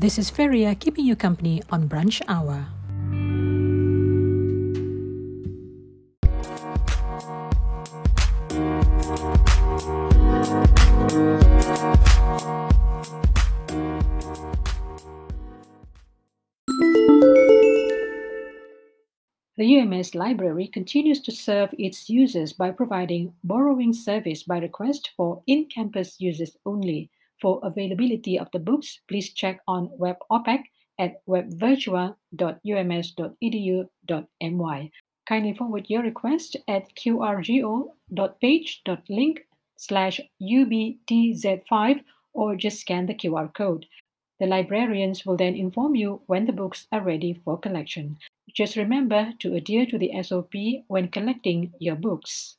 This is Feria keeping you company on Brunch Hour. The UMS Library continues to serve its users by providing borrowing service by request for in-campus users only. For availability of the books, please check on WebOPAC at webvirtua.ums.edu.my. Kindly forward your request at qrgo.page.link slash ubtz5 or just scan the QR code. The librarians will then inform you when the books are ready for collection. Just remember to adhere to the SOP when collecting your books.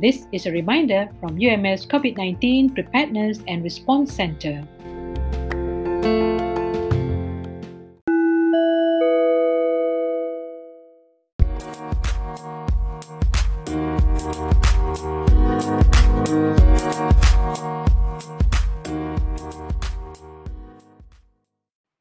This is a reminder from UMS COVID 19 Preparedness and Response Center.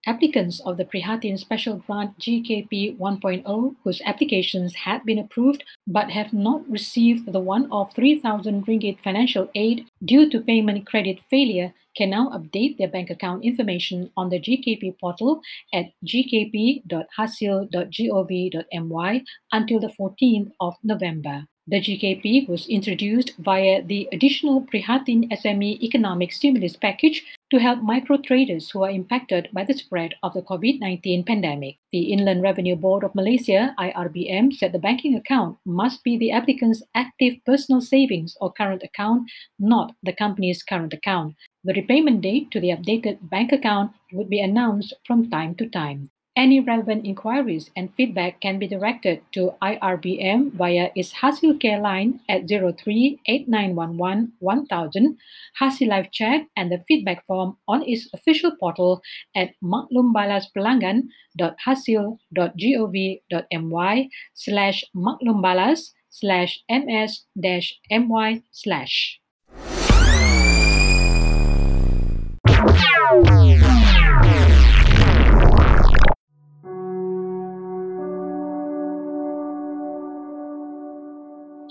Applicants of the Prihatin Special Grant GKP 1.0 whose applications had been approved but have not received the one-off 3,000 ringgit financial aid due to payment credit failure can now update their bank account information on the GKP portal at gkp.hasil.gov.my until the 14th of November. The GKP was introduced via the additional Prihatin SME economic stimulus package to help micro traders who are impacted by the spread of the COVID 19 pandemic. The Inland Revenue Board of Malaysia, IRBM, said the banking account must be the applicant's active personal savings or current account, not the company's current account. The repayment date to the updated bank account would be announced from time to time. Any relevant inquiries and feedback can be directed to IRBM via its Hasil Care line at 03 8911 1000, Hasil Live Chat, and the feedback form on its official portal at maklumbalaspelanggan.hasil.gov.my slash maklumbalas slash ms dash my slash.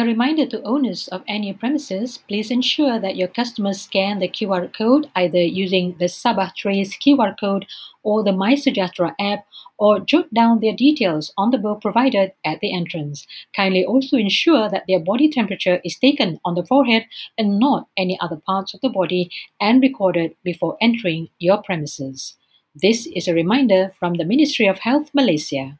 A reminder to owners of any premises, please ensure that your customers scan the QR code either using the Sabah Trace QR code or the MySejahtera app or jot down their details on the book provided at the entrance. Kindly also ensure that their body temperature is taken on the forehead and not any other parts of the body and recorded before entering your premises. This is a reminder from the Ministry of Health Malaysia.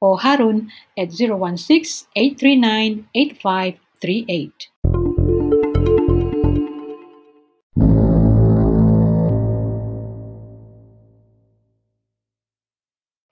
or Harun at 016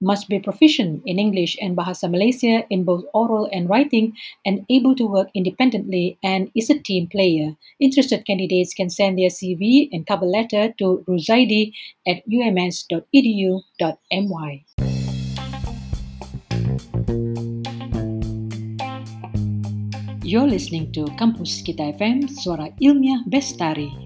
must be proficient in English and Bahasa Malaysia in both oral and writing and able to work independently and is a team player. Interested candidates can send their CV and cover letter to ruzaidi at ums.edu.my. You're listening to Kampus Kita FM, Suara Ilmiah Bestari.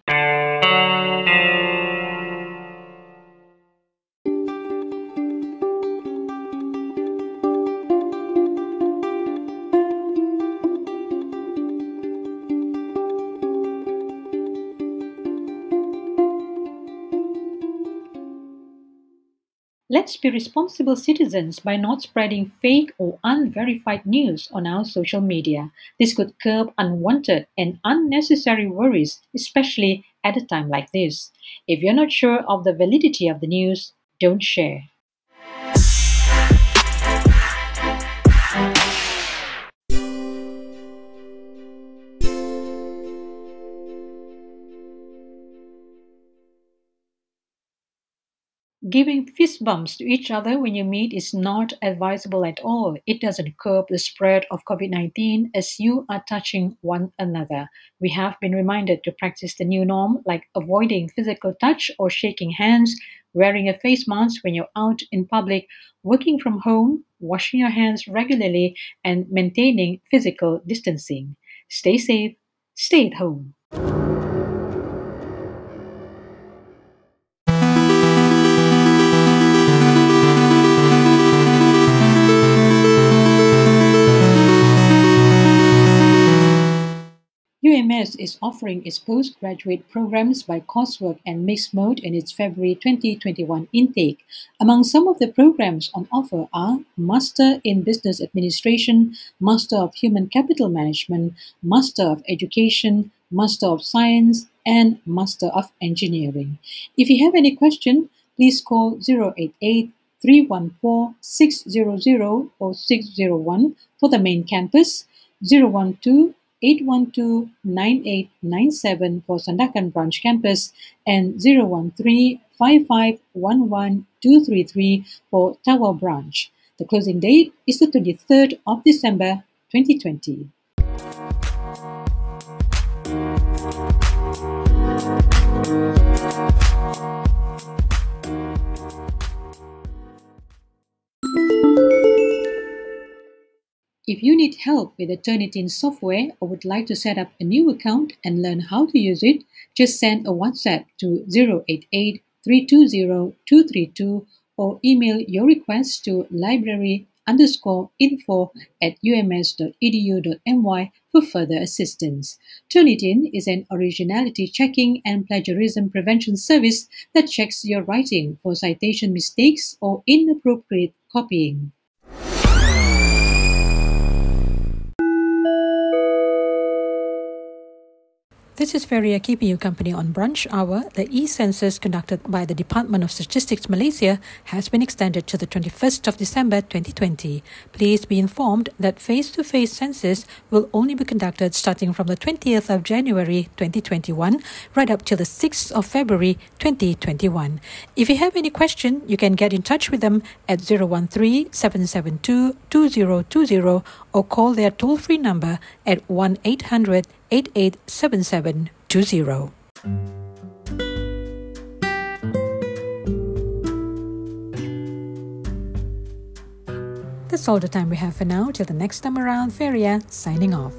Let's be responsible citizens by not spreading fake or unverified news on our social media. This could curb unwanted and unnecessary worries, especially at a time like this. If you're not sure of the validity of the news, don't share. Giving fist bumps to each other when you meet is not advisable at all. It doesn't curb the spread of COVID 19 as you are touching one another. We have been reminded to practice the new norm, like avoiding physical touch or shaking hands, wearing a face mask when you're out in public, working from home, washing your hands regularly, and maintaining physical distancing. Stay safe, stay at home. UMS is offering its postgraduate programs by coursework and mixed mode in its February 2021 intake. Among some of the programs on offer are Master in Business Administration, Master of Human Capital Management, Master of Education, Master of Science, and Master of Engineering. If you have any question, please call 088 314 600 or 601 for the main campus, 012 812-9897 for Sandakan Branch Campus and 013-5511-233 for Tawau Branch. The closing date is the 23rd of December 2020. If you need help with the Turnitin software or would like to set up a new account and learn how to use it, just send a WhatsApp to 088 320 232 or email your request to library underscore info at ums.edu.my for further assistance. Turnitin is an originality checking and plagiarism prevention service that checks your writing for citation mistakes or inappropriate copying. This is Feria keeping you company on brunch hour. The e-census conducted by the Department of Statistics Malaysia has been extended to the 21st of December 2020. Please be informed that face-to-face census will only be conducted starting from the 20th of January 2021 right up till the 6th of February 2021. If you have any question, you can get in touch with them at 013-772-2020 or call their toll-free number at 1-800 887720. That's all the time we have for now. Till the next time around, Feria signing off.